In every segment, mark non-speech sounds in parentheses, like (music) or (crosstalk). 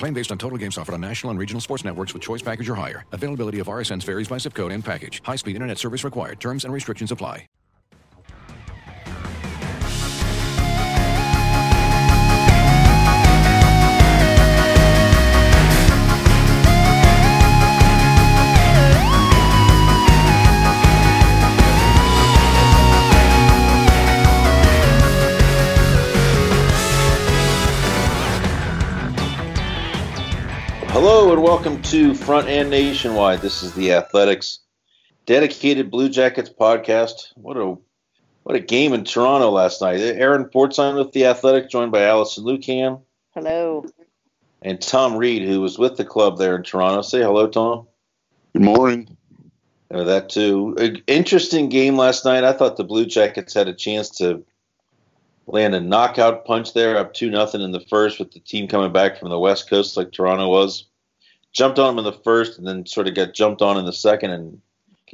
Claim based on total games offered on national and regional sports networks with choice package or higher. Availability of RSNs varies by zip code and package. High-speed internet service required. Terms and restrictions apply. Hello and welcome to Front and Nationwide. This is the Athletics dedicated Blue Jackets podcast. What a what a game in Toronto last night. Aaron Portzline with the Athletic, joined by Allison Lukan Hello. and Tom Reed, who was with the club there in Toronto. Say hello, Tom. Good morning. Uh, that too. A- interesting game last night. I thought the Blue Jackets had a chance to land a knockout punch there, up two nothing in the first, with the team coming back from the West Coast like Toronto was. Jumped on them in the first, and then sort of got jumped on in the second, and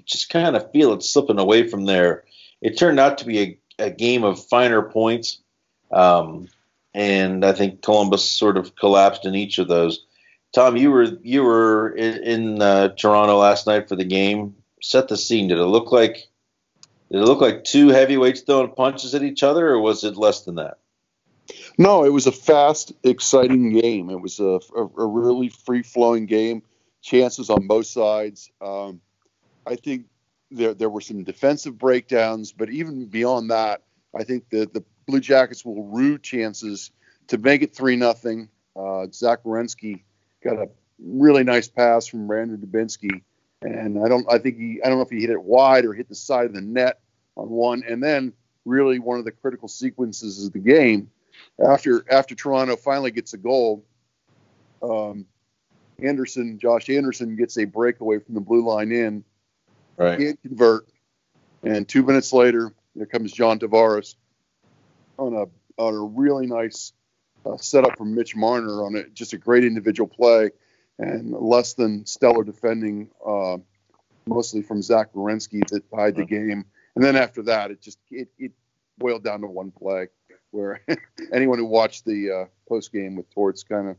just kind of feel it slipping away from there. It turned out to be a, a game of finer points, um, and I think Columbus sort of collapsed in each of those. Tom, you were you were in, in uh, Toronto last night for the game. Set the scene. Did it look like did it look like two heavyweights throwing punches at each other, or was it less than that? No, it was a fast, exciting game. It was a, a, a really free flowing game, chances on both sides. Um, I think there, there were some defensive breakdowns, but even beyond that, I think the, the Blue Jackets will rue chances to make it 3 nothing. Uh, Zach Werenski got a really nice pass from Brandon Dubinsky. And I don't, I think he, I don't know if he hit it wide or hit the side of the net on one. And then really one of the critical sequences of the game after after Toronto finally gets a goal, um, Anderson, Josh Anderson gets a breakaway from the blue line in, Right. can't convert, and two minutes later, there comes John Tavares on a on a really nice uh, setup from Mitch Marner on it, just a great individual play, and less than stellar defending, uh, mostly from Zach Werenski that tied the game. And then after that, it just it, it boiled down to one play where (laughs) anyone who watched the uh, post game with Torts kind of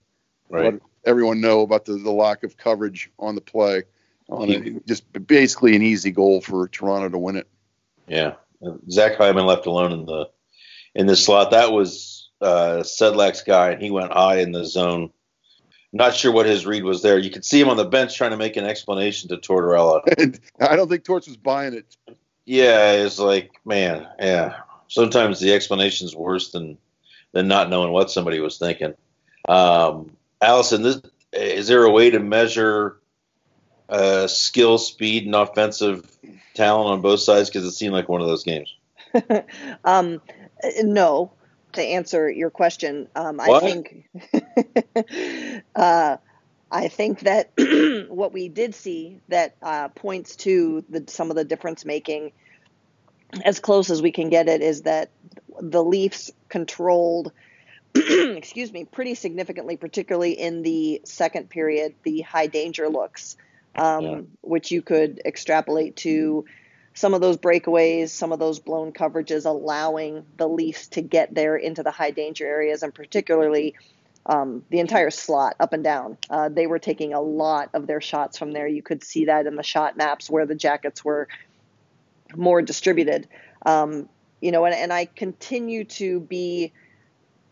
Right. let everyone know about the, the lack of coverage on the play. On it, just basically an easy goal for Toronto to win it. Yeah, Zach Hyman left alone in the in the slot. That was uh, Sedlak's guy, and he went high in the zone. Not sure what his read was there. You could see him on the bench trying to make an explanation to Tortorella. (laughs) I don't think Torts was buying it. Yeah, it's like, man, yeah. Sometimes the explanation's worse than than not knowing what somebody was thinking. Um, Allison, this, is there a way to measure uh, skill, speed, and offensive talent on both sides? Because it seemed like one of those games. (laughs) um, no, to answer your question, um, I think (laughs) uh, I think that (clears throat) what we did see that uh, points to the, some of the difference making as close as we can get it is that the Leafs controlled, (clears throat) excuse me, pretty significantly, particularly in the second period, the high danger looks, um, yeah. which you could extrapolate to some of those breakaways, some of those blown coverages, allowing the Leafs to get there into the high danger areas, and particularly um, the entire slot up and down. Uh, they were taking a lot of their shots from there. You could see that in the shot maps where the Jackets were more distributed. Um, you know, and, and I continue to be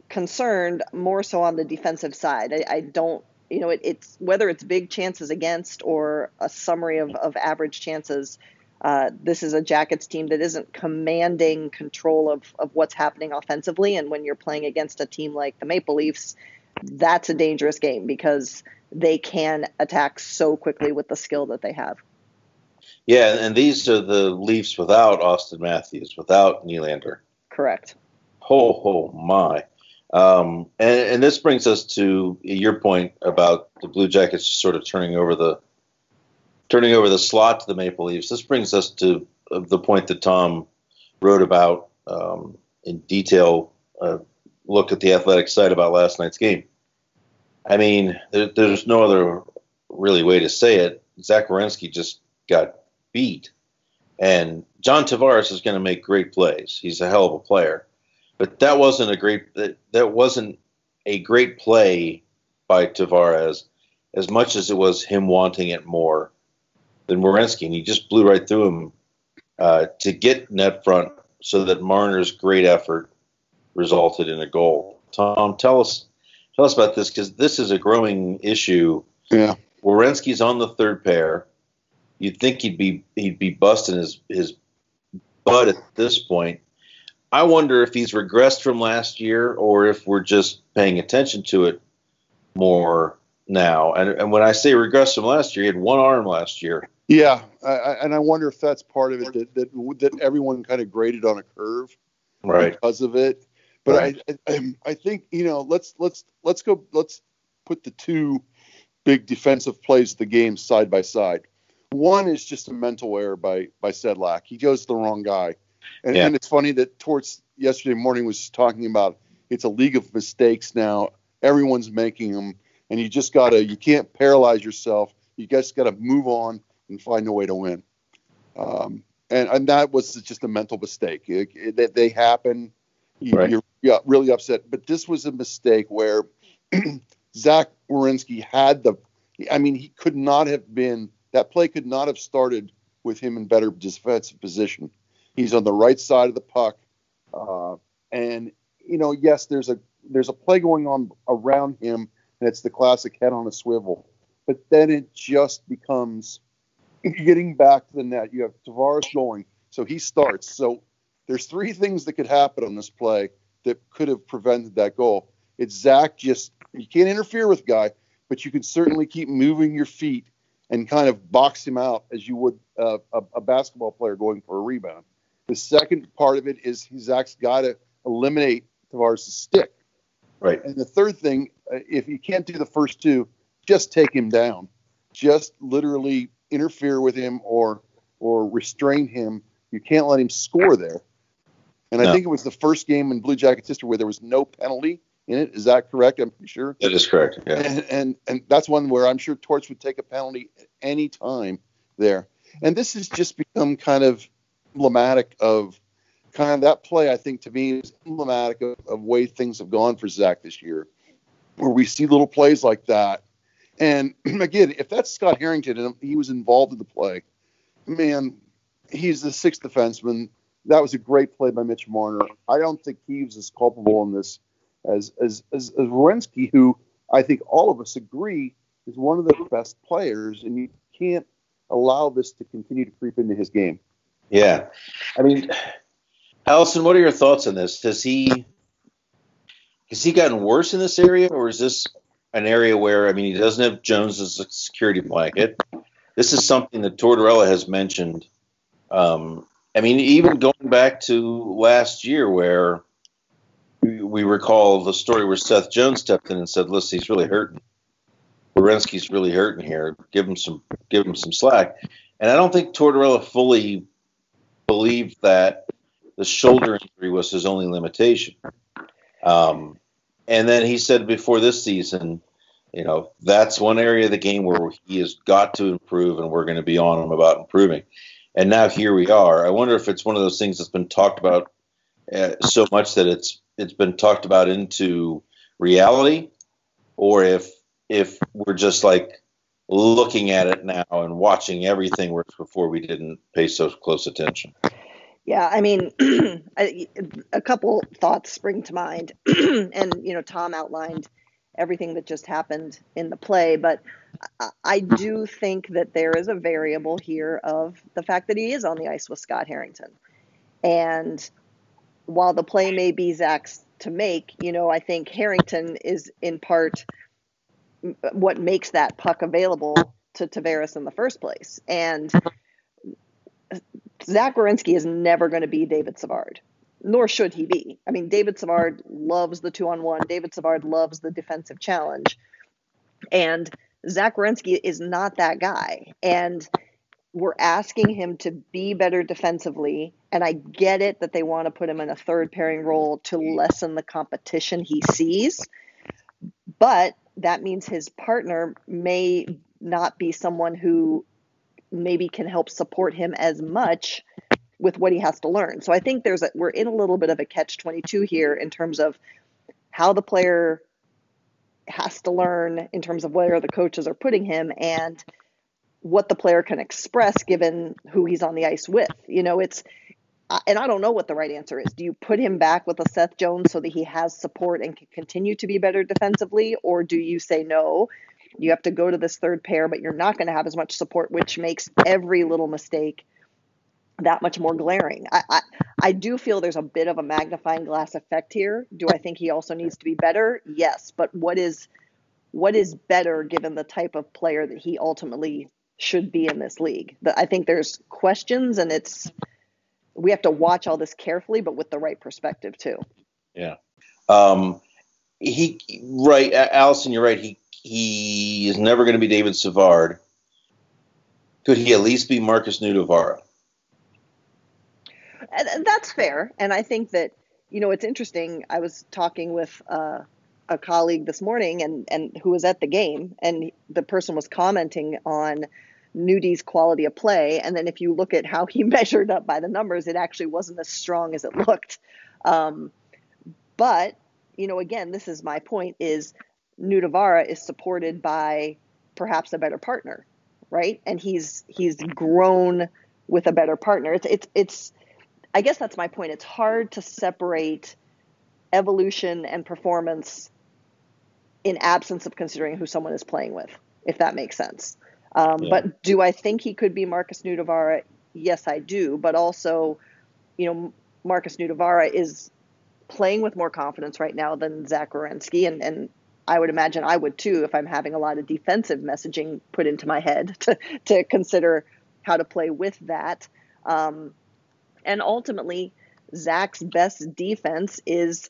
concerned more so on the defensive side. I, I don't, you know, it, it's whether it's big chances against or a summary of, of average chances. Uh, this is a Jackets team that isn't commanding control of, of what's happening offensively. And when you're playing against a team like the Maple Leafs, that's a dangerous game because they can attack so quickly with the skill that they have. Yeah, and these are the Leafs without Auston Matthews, without Nylander. Correct. Oh, oh my. Um, and, and, this brings us to your point about the Blue Jackets sort of turning over the turning over the slot to the Maple Leafs. This brings us to uh, the point that Tom wrote about um, in detail. Uh, look at the athletic site about last night's game. I mean, there, there's no other really way to say it. Zach Werenski just got beat. And John Tavares is going to make great plays. He's a hell of a player. But that wasn't a great that, that wasn't a great play by Tavares as much as it was him wanting it more than Werenski. And he just blew right through him uh, to get net front so that Marner's great effort resulted in a goal. Tom, tell us tell us about this because this is a growing issue. Yeah. Werenski's on the third pair you'd think he'd be he'd be busting his his butt at this point. I wonder if he's regressed from last year or if we're just paying attention to it more now. And, and when I say regress from last year, he had one arm last year. Yeah, I, and I wonder if that's part of it that that, that everyone kind of graded on a curve, right? Because of it. But right. I, I I think you know let's let's let's go let's put the two big defensive plays of the game side by side. One is just a mental error by by Sedlak. He goes to the wrong guy, and, yeah. and it's funny that Torts yesterday morning was talking about it's a league of mistakes now. Everyone's making them, and you just gotta you can't paralyze yourself. You just gotta move on and find a way to win. Um, and and that was just a mental mistake. That they happen. You, right. You're yeah, really upset. But this was a mistake where (clears throat) Zach Werenski had the. I mean, he could not have been that play could not have started with him in better defensive position. He's on the right side of the puck, uh, and you know, yes, there's a there's a play going on around him, and it's the classic head on a swivel. But then it just becomes getting back to the net. You have Tavares going, so he starts. So there's three things that could happen on this play that could have prevented that goal. It's Zach just you can't interfere with guy, but you can certainly keep moving your feet and kind of box him out as you would uh, a, a, basketball player going for a rebound. The second part of it is Zach's got to eliminate Tavares' stick. Right. And the third thing, uh, if you can't do the first two, just take him down. Just literally interfere with him or or restrain him. You can't let him score there. And no. I think it was the first game in Blue Jackets history where there was no penalty in it. Is that correct? I'm pretty sure. That is correct. Yeah. And, and, and that's one where I'm sure Torts would take a penalty at any time there. And this has just become kind of emblematic of kind of that play. I think to me is emblematic of, of way things have gone for Zach this year, where we see little plays like that. And (clears throat) again, if that's Scott Harrington and he was involved in the play, man, he's the sixth defenseman. That was a great play by Mitch Marner. I don't think he is culpable in this as as as, as Werenski, who I think all of us agree is one of the best players, and you can't allow this to continue to creep into his game. Yeah, I mean, Allison, what are your thoughts on this? Has he has he gotten worse in this area, or is this an area where I mean he doesn't have Jones as a security blanket? This is something that Tortorella has mentioned. Um, I mean, even going back to last year, where we recall the story where Seth Jones stepped in and said, "Listen, he's really hurting. Werenski's really hurting here. Give him some, give him some slack." And I don't think Tortorella fully believed that the shoulder injury was his only limitation. Um, and then he said before this season, you know, that's one area of the game where he has got to improve, and we're going to be on him about improving. And now here we are. I wonder if it's one of those things that's been talked about uh, so much that it's it's been talked about into reality, or if if we're just like looking at it now and watching everything where before we didn't pay so close attention. Yeah, I mean, (clears throat) a couple thoughts spring to mind, (clears throat) and you know, Tom outlined everything that just happened in the play, but I do think that there is a variable here of the fact that he is on the ice with Scott Harrington, and while the play may be Zach's to make, you know, I think Harrington is in part what makes that puck available to Tavares in the first place, and Zach Werenski is never going to be David Savard, nor should he be. I mean, David Savard loves the two on one. David Savard loves the defensive challenge. And Zach Werenski is not that guy. And we're asking him to be better defensively. And I get it that they want to put him in a third pairing role to lessen the competition he sees. But that means his partner may not be someone who maybe can help support him as much with what he has to learn. So I think there's a, we're in a little bit of a catch 22 here in terms of how the player has to learn in terms of where the coaches are putting him and what the player can express given who he's on the ice with. You know, it's and I don't know what the right answer is. Do you put him back with a Seth Jones so that he has support and can continue to be better defensively or do you say no? You have to go to this third pair, but you're not going to have as much support, which makes every little mistake that much more glaring. I, I, I do feel there's a bit of a magnifying glass effect here. Do I think he also needs to be better? Yes, but what is what is better given the type of player that he ultimately should be in this league? But I think there's questions, and it's we have to watch all this carefully, but with the right perspective too. Yeah. Um, he right, Allison, you're right. He he is never going to be David Savard. Could he at least be Markus Nutivaara? And that's fair. And I think that, you know, it's interesting. I was talking with uh, a colleague this morning and, and who was at the game, and the person was commenting on Nudi's quality of play. And then if you look at how he (laughs) measured up by the numbers, it actually wasn't as strong as it looked. Um, but, you know, again, this is my point is Nutivaara is supported by perhaps a better partner, right? And he's he's grown with a better partner. It's it's it's I guess that's my point. It's hard to separate evolution and performance in absence of considering who someone is playing with, if that makes sense. Um, yeah. But do I think he could be Markus Nutivaara? Yes, I do. But also, you know, Markus Nutivaara is playing with more confidence right now than Zach Werenski, and, and I would imagine I would too if I'm having a lot of defensive messaging put into my head (laughs) to, to consider how to play with that. Um, and ultimately, Zach's best defense is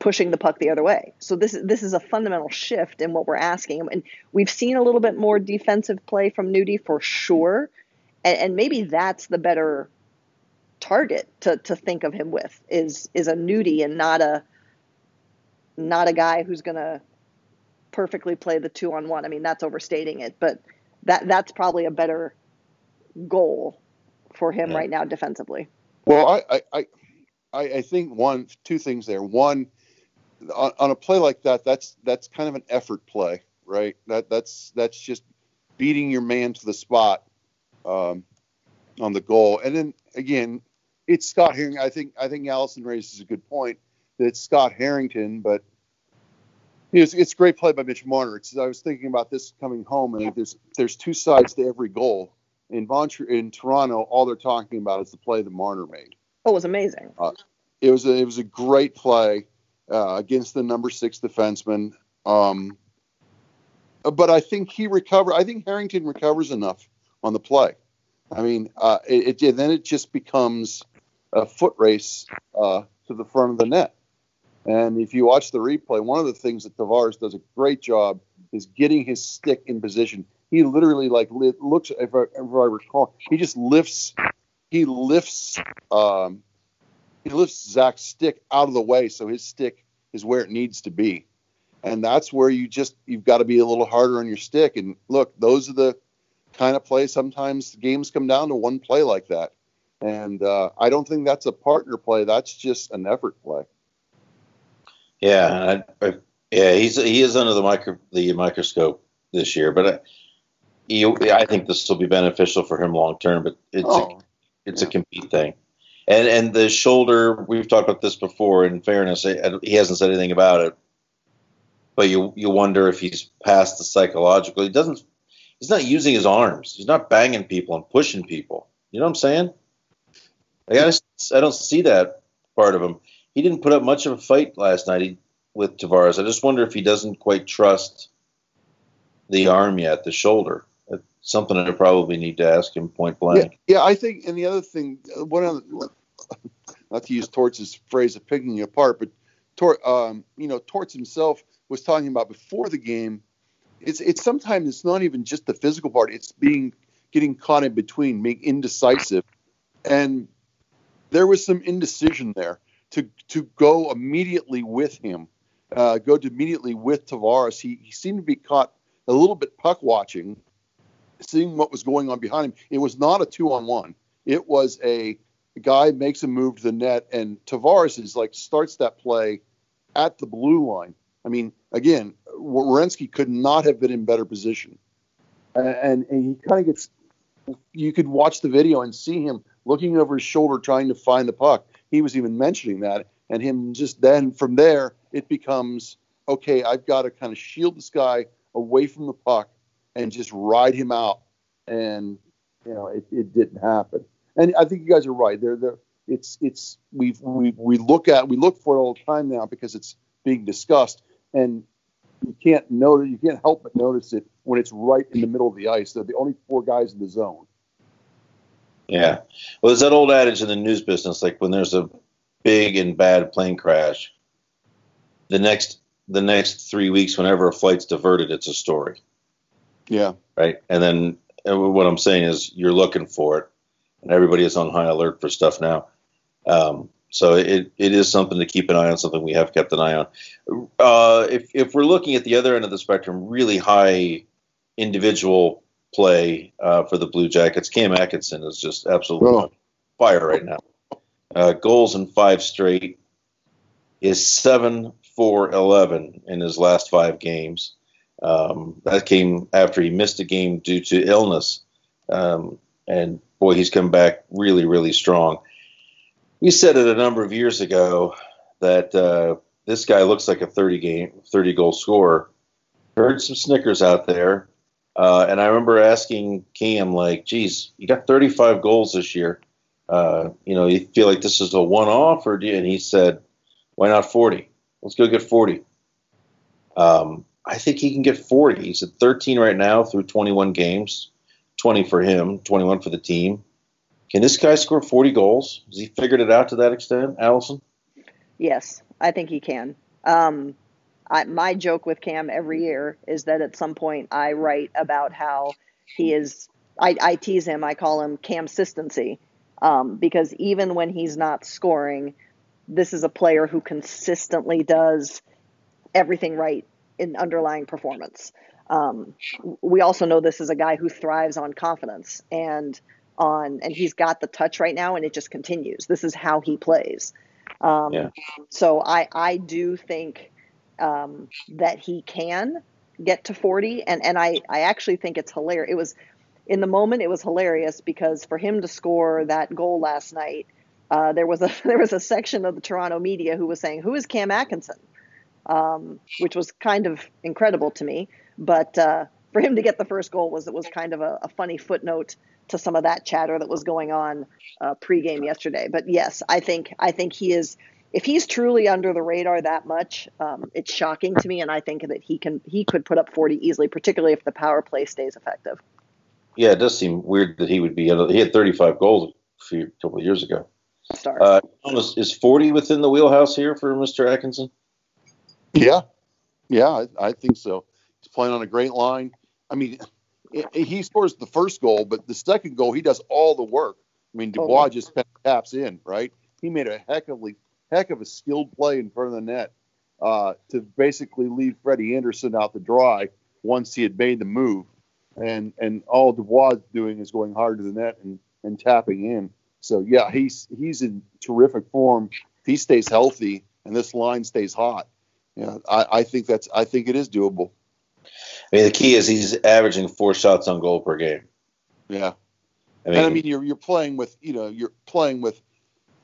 pushing the puck the other way. So this is this is a fundamental shift in what we're asking. And we've seen a little bit more defensive play from Nudie for sure. And, and maybe that's the better target to, to think of him with is is a Nudie and not a not a guy who's gonna perfectly play the two on one. I mean, that's overstating it, but that that's probably a better goal for him yeah. right now defensively. Well, I, I, I, I think one, two things there. One, on, on, a play like that, that's that's kind of an effort play, right? That that's that's just beating your man to the spot um, on the goal. And then again, it's Scott Harrington. I think I think Allison raises a good point that it's Scott Harrington, but it's, it's great play by Mitch Marner. It's, I was thinking about this coming home, and there's there's two sides to every goal. In in Toronto, all they're talking about is the play that Marner made. Oh, it was amazing. Uh, it was a, it was a great play uh, against the number six defenseman. Um, but I think he recovered. I think Harrington recovers enough on the play. I mean, uh, it, it, then it just becomes a foot race uh, to the front of the net. And if you watch the replay, one of the things that Tavares does a great job is getting his stick in position. He literally like looks. If I, if I recall, he just lifts he lifts um, he lifts Zach's stick out of the way so his stick is where it needs to be. And that's where you just you've got to be a little harder on your stick. And look, those are the kind of plays sometimes games come down to one play like that. And uh, I don't think that's a partner play. That's just an effort play. Yeah, I, I, yeah, he's he is under the micro the microscope this year, but I, he, I think this will be beneficial for him long term. But it's oh, a, it's yeah. a compete thing, and and the shoulder we've talked about this before. In fairness, he hasn't said anything about it, but you you wonder if he's past the psychological. He doesn't. He's not using his arms. He's not banging people and pushing people. You know what I'm saying? I, I don't see that part of him. He didn't put up much of a fight last night he, with Tavares. I just wonder if he doesn't quite trust the arm yet, the shoulder. Something I probably need to ask him point blank. Yeah, yeah I think. And the other thing, uh, one of (laughs) not to use Torts' phrase of picking you apart, but Tort, um, you know, Torts himself was talking about before the game. It's it's sometimes it's not even just the physical part; it's being getting caught in between, being indecisive, and there was some indecision there to to go immediately with him, uh, go immediately with Tavares. He he seemed to be caught a little bit puck watching, seeing what was going on behind him. It was not a two on one. It was a guy makes a move to the net, and Tavares is like starts that play at the blue line. I mean, again, Werenski could not have been in better position, and, and, and he kind of gets. You could watch the video and see him looking over his shoulder trying to find the puck. He was even mentioning that, and him just then from there it becomes okay. I've got to kind of shield this guy away from the puck and just ride him out, and you know it, it didn't happen. And I think you guys are right. They're, they're it's it's we we we look at we look for it all the time now because it's being discussed, and you can't notice you can't help but notice it when it's right in the middle of the ice. They're the only four guys in the zone. Yeah. Well, there's that old adage in the news business, like when there's a big and bad plane crash, the next the next three weeks, whenever a flight's diverted, it's a story. Yeah. Right. And then uh, what I'm saying is you're looking for it, and everybody is on high alert for stuff now. Um, so it, it is something to keep an eye on, something we have kept an eye on. Uh, if, if we're looking at the other end of the spectrum, really high individual play uh, for the Blue Jackets. Cam Atkinson is just absolutely oh. fire right now. Uh, goals in five straight is seven for eleven in his last five games. Um, that came after he missed a game due to illness, um, and boy, he's come back really, really strong. We said it a number of years ago that uh, this guy looks like a 30 game, 30 goal scorer. Heard some snickers out there. Uh, and I remember asking Cam, like, geez, you got 35 goals this year. Uh, you know, you feel like this is a one off, or do you? And he said, why not 40? Let's go get 40. Um, I think he can get 40. He's at 13 right now through 21 games, 20 for him, 21 for the team. Can this guy score 40 goals? Has he figured it out to that extent, Allison? Yes, I think he can. Um, I, my joke with Cam every year is that at some point I write about how he is. I, I tease him. I call him consistency um, because even when he's not scoring, this is a player who consistently does everything right in underlying performance. Um, we also know this is a guy who thrives on confidence and on, and he's got the touch right now, and it just continues. This is how he plays. Um, yeah. So I I do think um, that he can get to 40. And, and I, I actually think it's hilarious. It was in the moment, it was hilarious because for him to score that goal last night, uh, there was a (laughs) there was a section of the Toronto media who was saying, "Who is Cam Atkinson?" Um, which was kind of incredible to me. But uh, for him to get the first goal was it was kind of a, a funny footnote to some of that chatter that was going on uh, pregame yesterday. But yes, I think I think he is if he's truly under the radar that much, um, it's shocking to me, and I think that he can he could put up 40 easily, particularly if the power play stays effective. Yeah, it does seem weird that he would be. He had 35 goals a few couple of years ago. Star. Uh, is 40 within the wheelhouse here for Mr. Atkinson? Yeah, yeah, I, I think so. He's playing on a great line. I mean, he scores the first goal, but the second goal, he does all the work. I mean, Dubois just taps in, right? He made a heck of a heck of a skilled play in front of the net uh, to basically leave Freddie Andersen out to dry once he had made the move, and and all Dubois is doing is going hard to the net and, and tapping in. So yeah, he's he's in terrific form. If he stays healthy and this line stays hot, yeah, I, I think that's I think it is doable. I mean, the key is he's averaging four shots on goal per game. Yeah, I mean, and I mean you're you're playing with you know you're playing with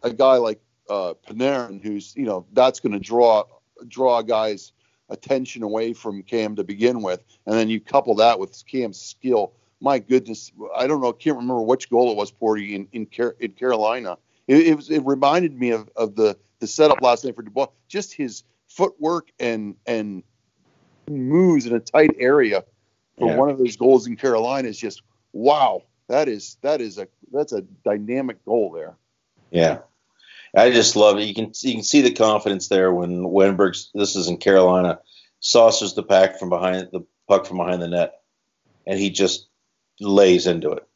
a guy like uh, Panarin, who's you know that's going to draw draw guys' attention away from Cam to begin with, and then you couple that with Cam's skill. My goodness, I don't know, can't remember which goal it was, Porty in in, Car- in Carolina. It, it, was it reminded me of, of the the setup last night for Dubois. Just his footwork and and moves in a tight area for yeah. one of those goals in Carolina is just wow. That is that is a that's a dynamic goal there. Yeah, I just love it. You can you can see the confidence there when Wennberg's. This is in Carolina. Saucers the pack from behind the puck from behind the net, and he just lays into it.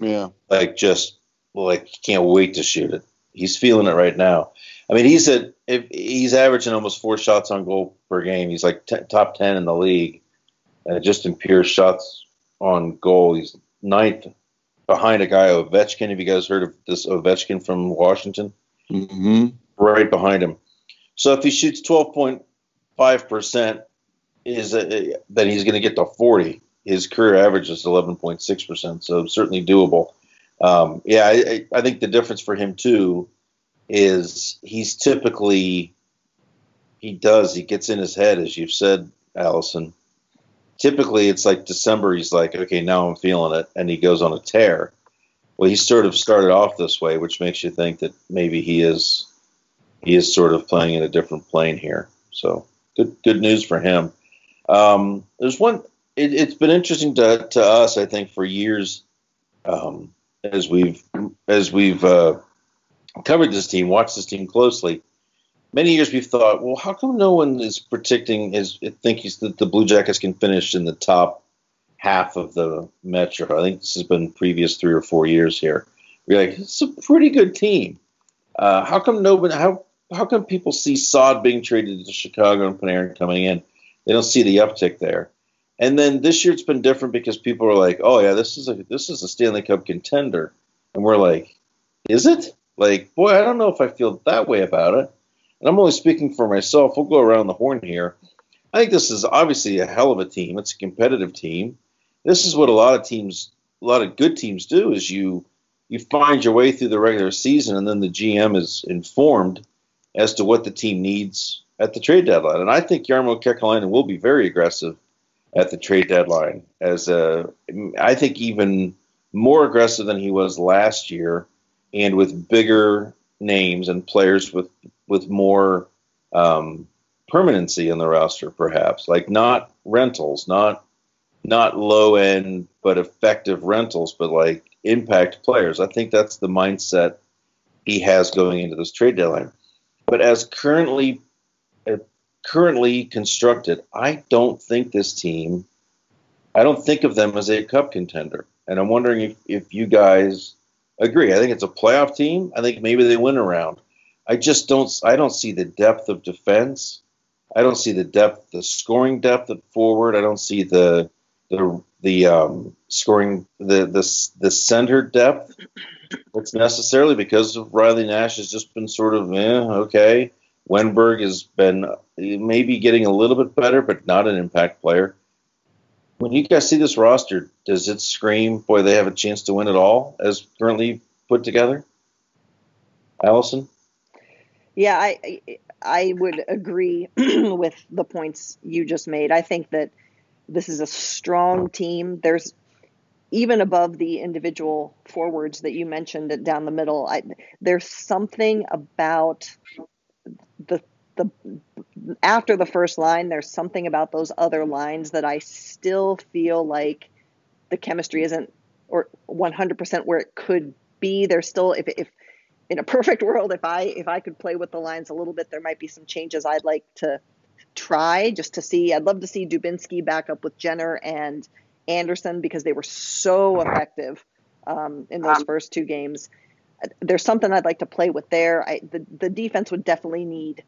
Yeah, like just like can't wait to shoot it. He's feeling it right now. I mean, he's at if he's averaging almost four shots on goal per game. He's like t- top ten in the league, and just in pure shots on goal. He's ninth behind a guy Ovechkin. Have you guys heard of this Ovechkin from Washington? Mm-hmm. Right behind him. So if he shoots 12.5 percent, is a, then he's going to get to 40. His career average is 11.6 percent, so certainly doable. Um, yeah, I, I think the difference for him too is he's typically he does he gets in his head as you've said, Allison. Typically, it's like December. He's like, okay, now I'm feeling it, and he goes on a tear well, he sort of started off this way, which makes you think that maybe he is he is sort of playing in a different plane here. So good good news for him. Um, there's one. It, has been interesting to, to us, I think, for years um, as we've as we've uh, covered this team, watched this team closely. Many years we've thought, well, how come no one is predicting is thinking that the Blue Jackets can finish in the top half of the Metro. I think this has been previous three or four years here. We're like, it's a pretty good team. Uh, how come nobody? How how come people see Saad being traded to Chicago and Panarin coming in? They don't see the uptick there. And then this year it's been different because people are like, oh yeah, this is a this is a Stanley Cup contender, and we're like, is it? Like, boy, I don't know if I feel that way about it. And I'm only speaking for myself. We'll go around the horn here. I think this is obviously a hell of a team. It's a competitive team this is what a lot of teams, a lot of good teams do is you you find your way through the regular season, and then the GM is informed as to what the team needs at the trade deadline. And I think Jarmo Kekalainen will be very aggressive at the trade deadline. As a, I think even more aggressive than he was last year, and with bigger names and players with with more um, permanency in the roster, perhaps like not rentals, not not low end but effective rentals, but like impact players. I think that's the mindset he has going into this trade deadline. But as currently uh, currently constructed, I don't think this team. I don't think of them as a cup contender, and I'm wondering if, if you guys agree. I think it's a playoff team. I think maybe they win around. I just don't. I don't see the depth of defense. I don't see the depth, the scoring depth at forward. I don't see the the the um, scoring the the the center depth It's necessarily because Riley Nash has just been sort of eh, okay. Wennberg has been maybe getting a little bit better, but not an impact player. When you guys see this roster, does it scream, boy, they have a chance to win it all as currently put together? Allison? Yeah, I I would agree (clears throat) with the points you just made. I think that – this is a strong team. There's even above the individual forwards that you mentioned down the middle. I, there's something about the the after the first line. There's something about those other lines that I still feel like the chemistry isn't or 100% where it could be. There's still if if in a perfect world, if I if I could play with the lines a little bit, there might be some changes I'd like to try just to see. I'd love to see Dubinsky back up with Jenner and Anderson because they were so effective um, in those um, first two games. there's something I'd like to play with there. I, the the defense would definitely need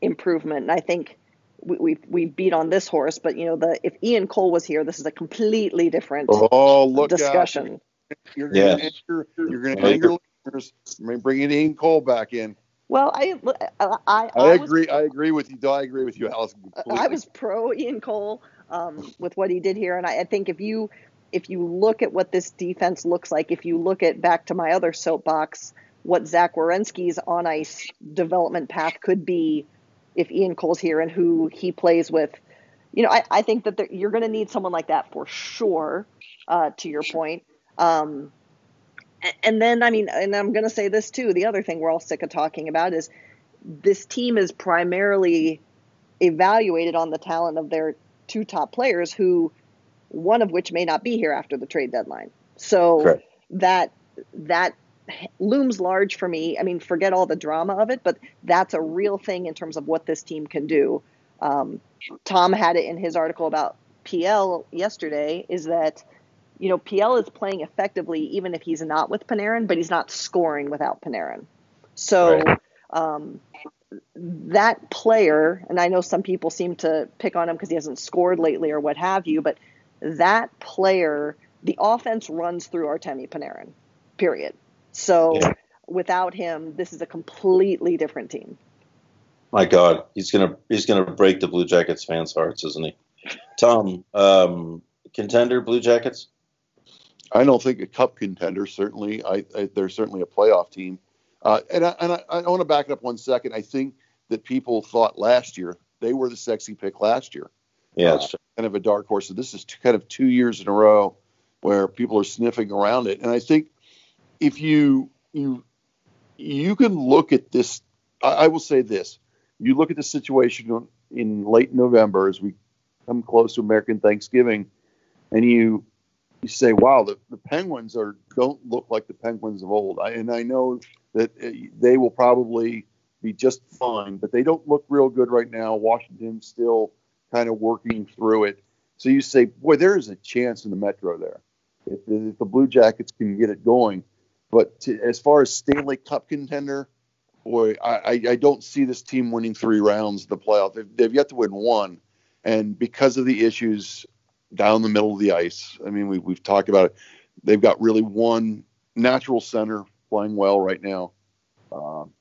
improvement, and I think we, we've we've beat on this horse. But you know, the if Ian Cole was here, this is a completely different Oh, look discussion. out. You're Yeah. going to anger, you're going to anger listeners. Bring Ian Cole back in. Well, I I I, I was agree. I agree with you. I agree with you, Allison. completely. I was pro Ian Cole um, with what he did here, and I, I think if you if you look at what this defense looks like, if you look at back to my other soapbox, what Zach Werenski's on ice development path could be if Ian Cole's here and who he plays with, you know, I, I think that there, you're going to need someone like that for sure. Uh, to your point. Um, and then, I mean, and I'm going to say this too. The other thing we're all sick of talking about is this team is primarily evaluated on the talent of their two top players, who one of which may not be here after the trade deadline. So Correct. that that looms large for me. I mean, forget all the drama of it, but that's a real thing in terms of what this team can do. Um, Tom had it in his article about PL yesterday. Is that you know PL is playing effectively even if he's not with Panarin, but he's not scoring without Panarin. So. Right. Um, that player, and I know some people seem to pick on him because he hasn't scored lately or what have you, but that player, the offense runs through Artemi Panarin, period. So Yeah. without him, this is a completely different team. My God, he's gonna he's gonna break the Blue Jackets fans' hearts, isn't he? Tom, um, contender Blue Jackets. I don't think a cup contender. Certainly, I, I they're certainly a playoff team. Uh, and I, and I, I want to back it up one second. I think that people thought last year they were the sexy pick last year, Yeah, Uh, kind of a dark horse. So this is two, kind of two years in a row where people are sniffing around it. And I think if you you you can look at this, I, I will say this: you look at the situation in late November as we come close to American Thanksgiving, and you you say, "Wow, the, the Penguins are don't look like the Penguins of old." I, and I know that uh, they will probably be just fine, but they don't look real good right now. Washington's still kind of working through it. So you say, "Boy, there is a chance in the Metro there if, if the Blue Jackets can get it going." But to, as far as Stanley Cup contender, boy, I, I, don't see this team winning three rounds of the playoff. They've, they've yet to win one, and because of the issues down the middle of the ice, I mean, we, we've talked about it. They've got really one natural center playing well right now. Um,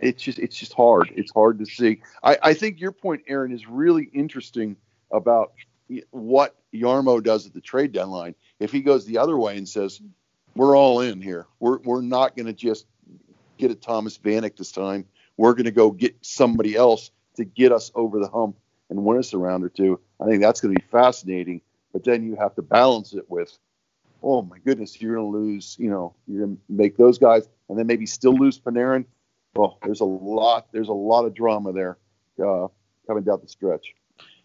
it's just it's just hard. It's hard to see. I, I think your point, Aaron, is really interesting about what Jarmo does at the trade deadline. If he goes the other way and says, "We're all in here. We're we're not going to just get a Thomas Vanek this time. We're going to go get somebody else to get us over the hump and win us a round or two. I think that's going to be fascinating. But then you have to balance it with, oh my goodness, you're going to lose. You know, you're going to make those guys, and then maybe still lose Panarin. Well, there's a lot. There's a lot of drama there uh, coming down the stretch.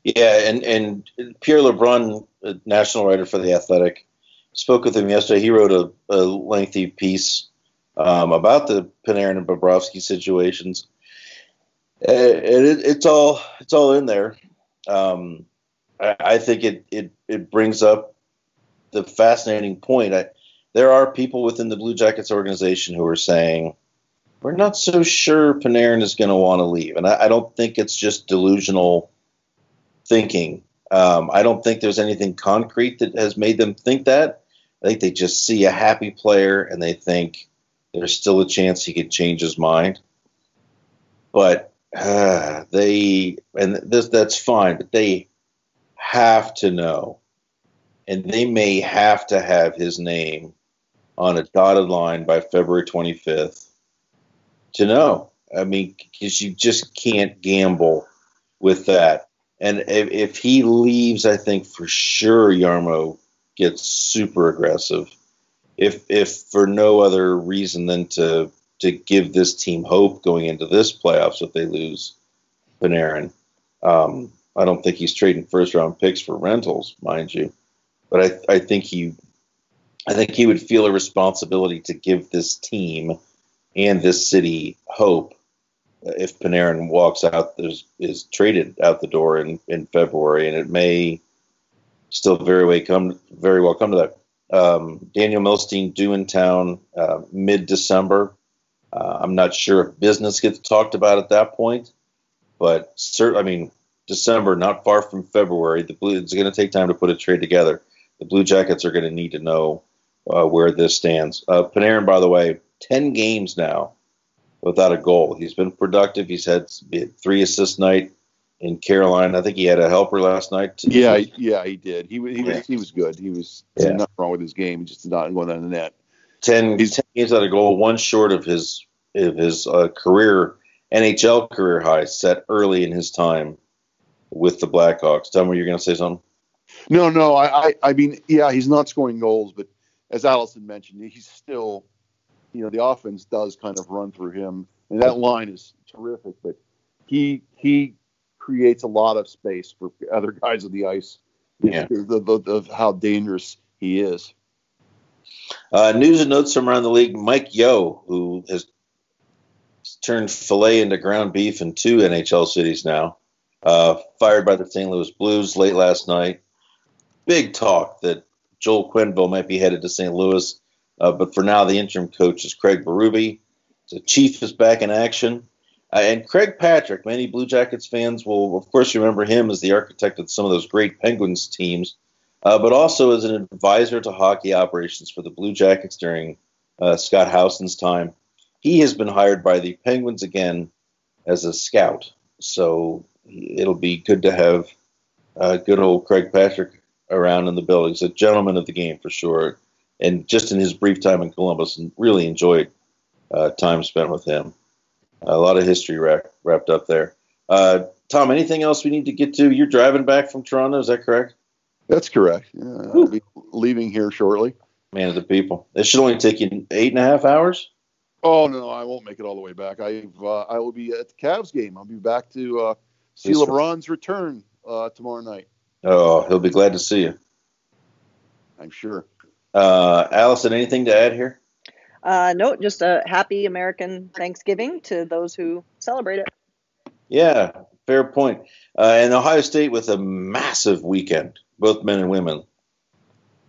Yeah, and and Pierre LeBrun, national writer for the Athletic, spoke with him yesterday. He wrote a, a lengthy piece um, about the Panarin and Bobrovsky situations, and it, it's all it's all in there. Um, I, I think it, it it brings up the fascinating point. I, there are people within the Blue Jackets organization who are saying we're not so sure Panarin is going to want to leave, and I, I don't think it's just delusional thinking. Um, I don't think there's anything concrete that has made them think that. I think they just see a happy player and they think there's still a chance he could change his mind. But uh, they, and this that's fine, but they have to know, and they may have to have his name on a dotted line by February 25th to know. I mean, because you just can't gamble with that. And if, if he leaves, I think for sure Jarmo gets super aggressive. If if for no other reason than to to give this team hope going into this playoffs if they lose Panarin. Um, I don't think he's trading first round picks for rentals, mind you. But I I think he I think he would feel a responsibility to give this team and this city hope if Panarin walks out, there's is traded out the door in, in February, and it may still very way come very well come to that. um, Daniel Milstein due in town uh, mid December. Uh, I'm not sure if business gets talked about at that point, but cert- I mean, December, not far from February, the Blue, it's going to take time to put a trade together. The Blue Jackets are going to need to know uh, where this stands. Uh, Panarin, by the way, 10 games now without a goal. He's been productive. He's had three assist night in Carolina. I think he had a helper last night. Yeah, yeah, he did. He, he was he was good. He was yeah. nothing wrong with his game. He just did not go down the net. 10, he's, 10 games out of goal, one short of his of his uh, career NHL career high set early in his time with the Blackhawks. Tell me, you're going to say something. No, no. I, I, I mean, yeah, he's not scoring goals, but as Allison mentioned, he's still, you know, the offense does kind of run through him, and that line is terrific. But he he creates a lot of space for other guys on the ice. Yeah, the, how dangerous he is. Uh, news and notes from around the league. Mike Yeo, who has turned filet into ground beef in two NHL cities now, uh, fired by the St. Louis Blues late last night. Big talk that Joel Quenneville might be headed to St. Louis, uh, but for now, the interim coach is Craig Berube. The Chief is back in action. Uh, and Craig Patrick, many Blue Jackets fans will, of course, remember him as the architect of some of those great Penguins teams, uh, but also as an advisor to hockey operations for the Blue Jackets during uh, Scott Howson's time. He has been hired by the Penguins again as a scout. So it'll be good to have uh, good old Craig Patrick around in the building. He's a gentleman of the game for sure. And just in his brief time in Columbus, really enjoyed uh, time spent with him. A lot of history wrapped, wrapped up there. Uh, Tom, anything else we need to get to? You're driving back from Toronto, is that correct? That's correct. Yeah, I'll be leaving here shortly. Man of the people. It should only take you eight and a half hours. Oh no, I won't make it all the way back. I uh, I will be at the Cavs game. I'll be back to uh, see LeBron's return uh, tomorrow night. Oh, he'll be glad to see you. I'm sure. Uh, Allison, anything to add here? Uh, no, just a happy American Thanksgiving to those who celebrate it. Yeah, fair point. Uh, and Ohio State with a massive weekend, both men and women.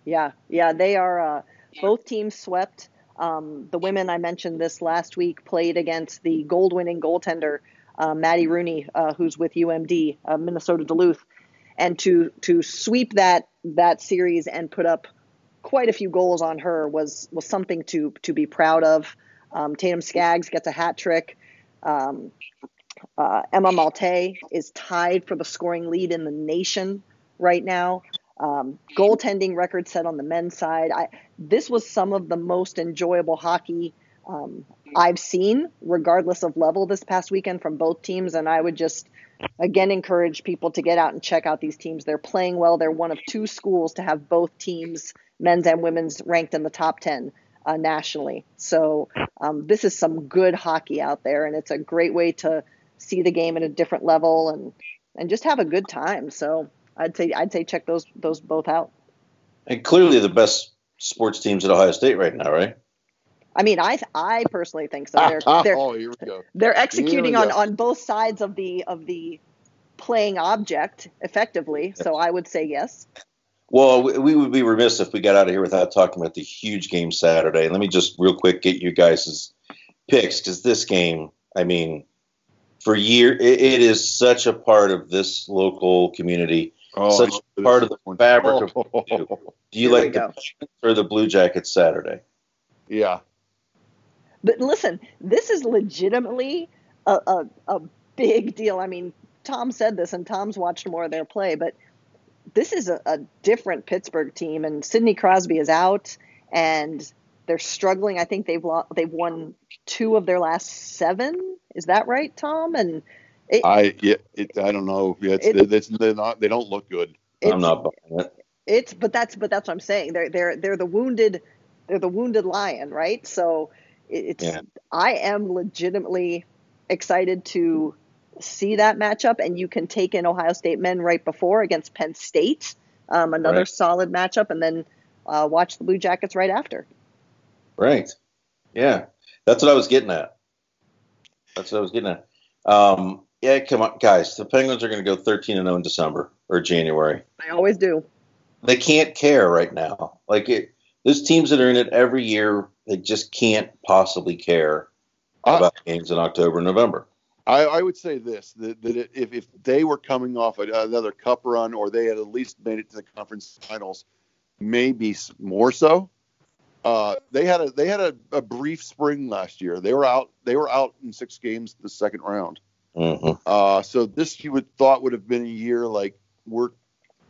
Yeah, yeah, they are. Uh, both teams swept. Um, the women I mentioned this last week played against the gold-winning goaltender uh, Maddie Rooney, uh, who's with UMD, uh, Minnesota Duluth, and to to sweep that that series and put up quite a few goals on her was was something to to be proud of. Um, Tatum Skaggs gets a hat trick. Um, uh, Emma Maltais is tied for the scoring lead in the nation right now. Um, goaltending record set on the men's side. I, this was some of the most enjoyable hockey um, I've seen, regardless of level, this past weekend from both teams. And I would just, again, encourage people to get out and check out these teams. They're playing well. They're one of two schools to have both teams, men's and women's, ranked in the top 10 uh, nationally. So um, this is some good hockey out there, and it's a great way to see the game at a different level and and just have a good time. So I'd say I'd say check those those both out. And clearly the best sports teams at Ohio State right now, right? I mean, I I personally think so. They're (laughs) they're, oh, here we go. they're executing on, on both sides of the of the playing object effectively. So I would say yes. Well, we would be remiss if we got out of here without talking about the huge game Saturday. Let me just real quick get you guys' picks because this game, I mean, for year, it, it is such a part of this local community, oh, such a part of the fabric (laughs) oh, of. Do you like the or the Blue Jackets Saturday? Yeah, but listen, this is legitimately a, a, a big deal. I mean, Tom said this, and Tom's watched more of their play, but this is a, a different Pittsburgh team, and Sidney Crosby is out, and they're struggling. I think they've lo- they've won two of their last seven. Is that right, Tom? And it, I yeah, it, I don't know. Yeah, it's, it, it's, they're not. They don't look good. I'm not buying it. It's but that's but that's what I'm saying. They're they're they're the wounded they're the wounded lion, right? So it's yeah. I am legitimately excited to see that matchup, and you can take in Ohio State men right before against Penn State, um, another right. solid matchup, and then uh, watch the Blue Jackets right after. Right. Yeah, that's what I was getting at. That's what I was getting at. Um, yeah, come on, guys. The Penguins are going to go 13 and 0 in December or January. They always do. They can't care right now. Like it, those teams that are in it every year, they just can't possibly care about uh, games in October and November. I, I would say this: that, that, if if they were coming off another cup run, or they had at least made it to the conference finals, maybe more so. Uh, they had a they had a, a, brief spring last year. They were out they were out in six games the second round. Mm-hmm. Uh, so this you would thought would have been a year like we're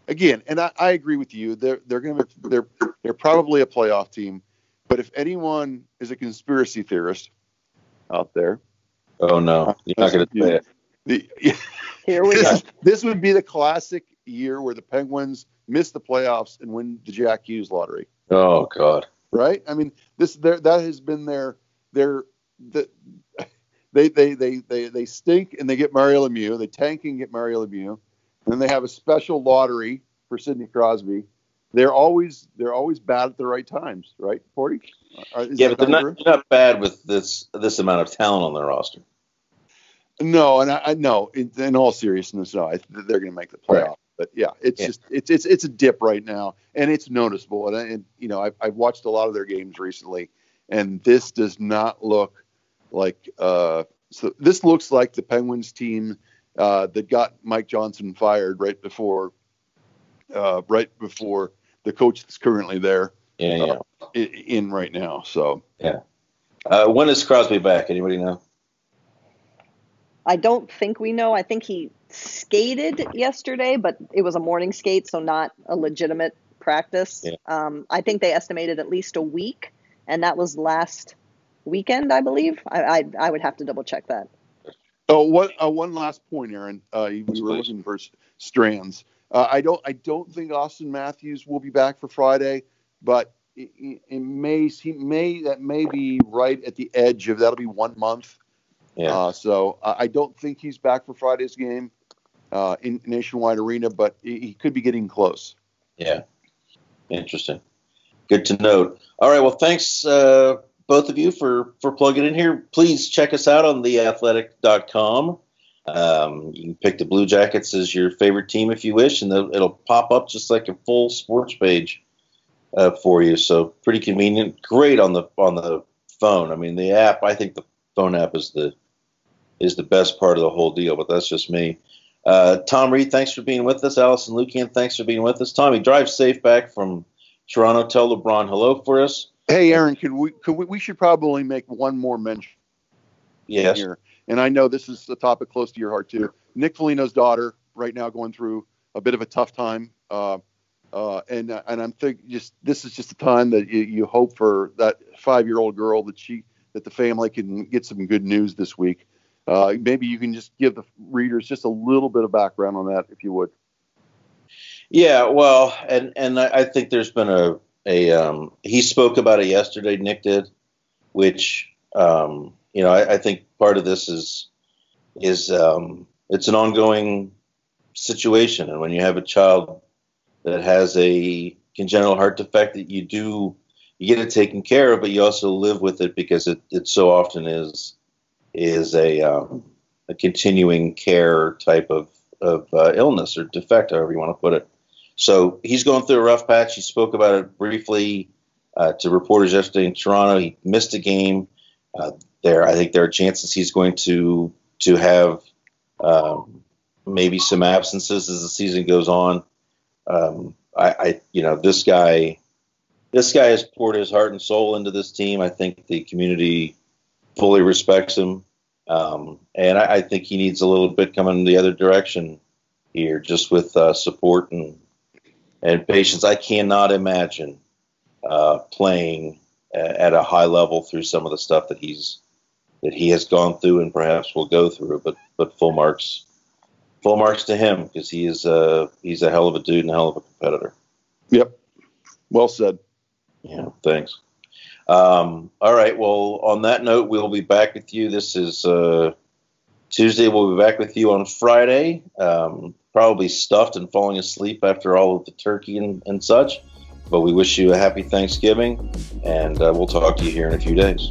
again, and I, I agree with you. They're they're going to they're they're probably a playoff team, but if anyone is a conspiracy theorist out there, oh no, you're not going to say it. The, Here we go. (laughs) This would be the classic year where the Penguins miss the playoffs and win the Jack Hughes lottery. Oh God! Right? I mean, this that has been their their the. They, they, they, they, they stink and they get Mario Lemieux. They tank and get Mario Lemieux and then they have a special lottery for Sidney Crosby. They're always they're always bad at the right times, right, Forty? Uh, yeah, but they're not, they're not bad with this this amount of talent on their roster. No, and I, I know in, in, all seriousness, no, I, they're going to make the playoff. Right. But yeah, it's yeah. just it's it's it's a dip right now, and it's noticeable. And, and you know, I've, I've watched a lot of their games recently, and this does not look like uh, so. This looks like the Penguins team uh, that got Mike Johnston fired right before uh, right before the coach that's currently there. Yeah, yeah. Uh, in right now. So yeah. Uh, when is Crosby back? Anybody know? I don't think we know. I think he skated yesterday, but it was a morning skate, so not a legitimate practice. Yeah. Um, I think they estimated at least a week, and that was last weekend, I believe. I, I, I would have to double check that. Oh, one uh, one last point, Aaron. Uh, we were looking for strands. Uh, I don't I don't think Auston Matthews will be back for Friday, but it, it, may he may that may be right at the edge of that'll be one month. Yeah. Uh, so I don't think he's back for Friday's game uh, in Nationwide Arena, but he could be getting close. Yeah. Interesting. Good to note. All right. Well, thanks uh, both of you for for plugging in here. Please check us out on theathletic.com. Um, you can pick the Blue Jackets as your favorite team if you wish, and it'll pop up just like a full sports page uh, for you. So pretty convenient. Great on the on the phone. I mean, the app. I think the phone app is the is the best part of the whole deal. But that's just me. Uh, Tom Reed, thanks for being with us. Allison Lukan, thanks for being with us. Tommy, drive safe back from Toronto. Tell LeBron hello for us. Hey, Aaron, can we, could we, we should probably make one more mention yes. here. And I know this is a topic close to your heart too. Nick Foligno's daughter, right now, going through a bit of a tough time. Uh, uh, and and I'm thinking just this is just a time that you, you hope for that five year old girl that she that the family can get some good news this week. Uh, maybe you can just give the readers just a little bit of background on that, if you would. Yeah, well, and and I think there's been a a um, he spoke about it yesterday. Nick did, which um, you know I, I, think part of this is is um, it's an ongoing situation, and when you have a child that has a congenital heart defect, that you do you get it taken care of, but you also live with it because it, it so often is is a um, a continuing care type of of uh, illness or defect, however you want to put it. So he's going through a rough patch. He spoke about it briefly uh, to reporters yesterday in Toronto. He missed a game. Uh, there, I think there are chances he's going to to have um, maybe some absences as the season goes on. Um, I, I, you know, this guy, this guy has poured his heart and soul into this team. I think the community fully respects him, um, and I, I, think he needs a little bit coming the other direction here, just with uh, support and and patience. I cannot imagine uh, playing at a high level through some of the stuff that he's that he has gone through and perhaps will go through. But but full marks, full marks to him because he is a he's a hell of a dude and a hell of a competitor. Yep, well said. Yeah, thanks. Um, all right. Well, on that note, we'll be back with you. This is uh, Tuesday. We'll be back with you on Friday. Um, probably stuffed and falling asleep after all of the turkey and, and such. But we wish you a happy Thanksgiving, and uh, we'll talk to you here in a few days.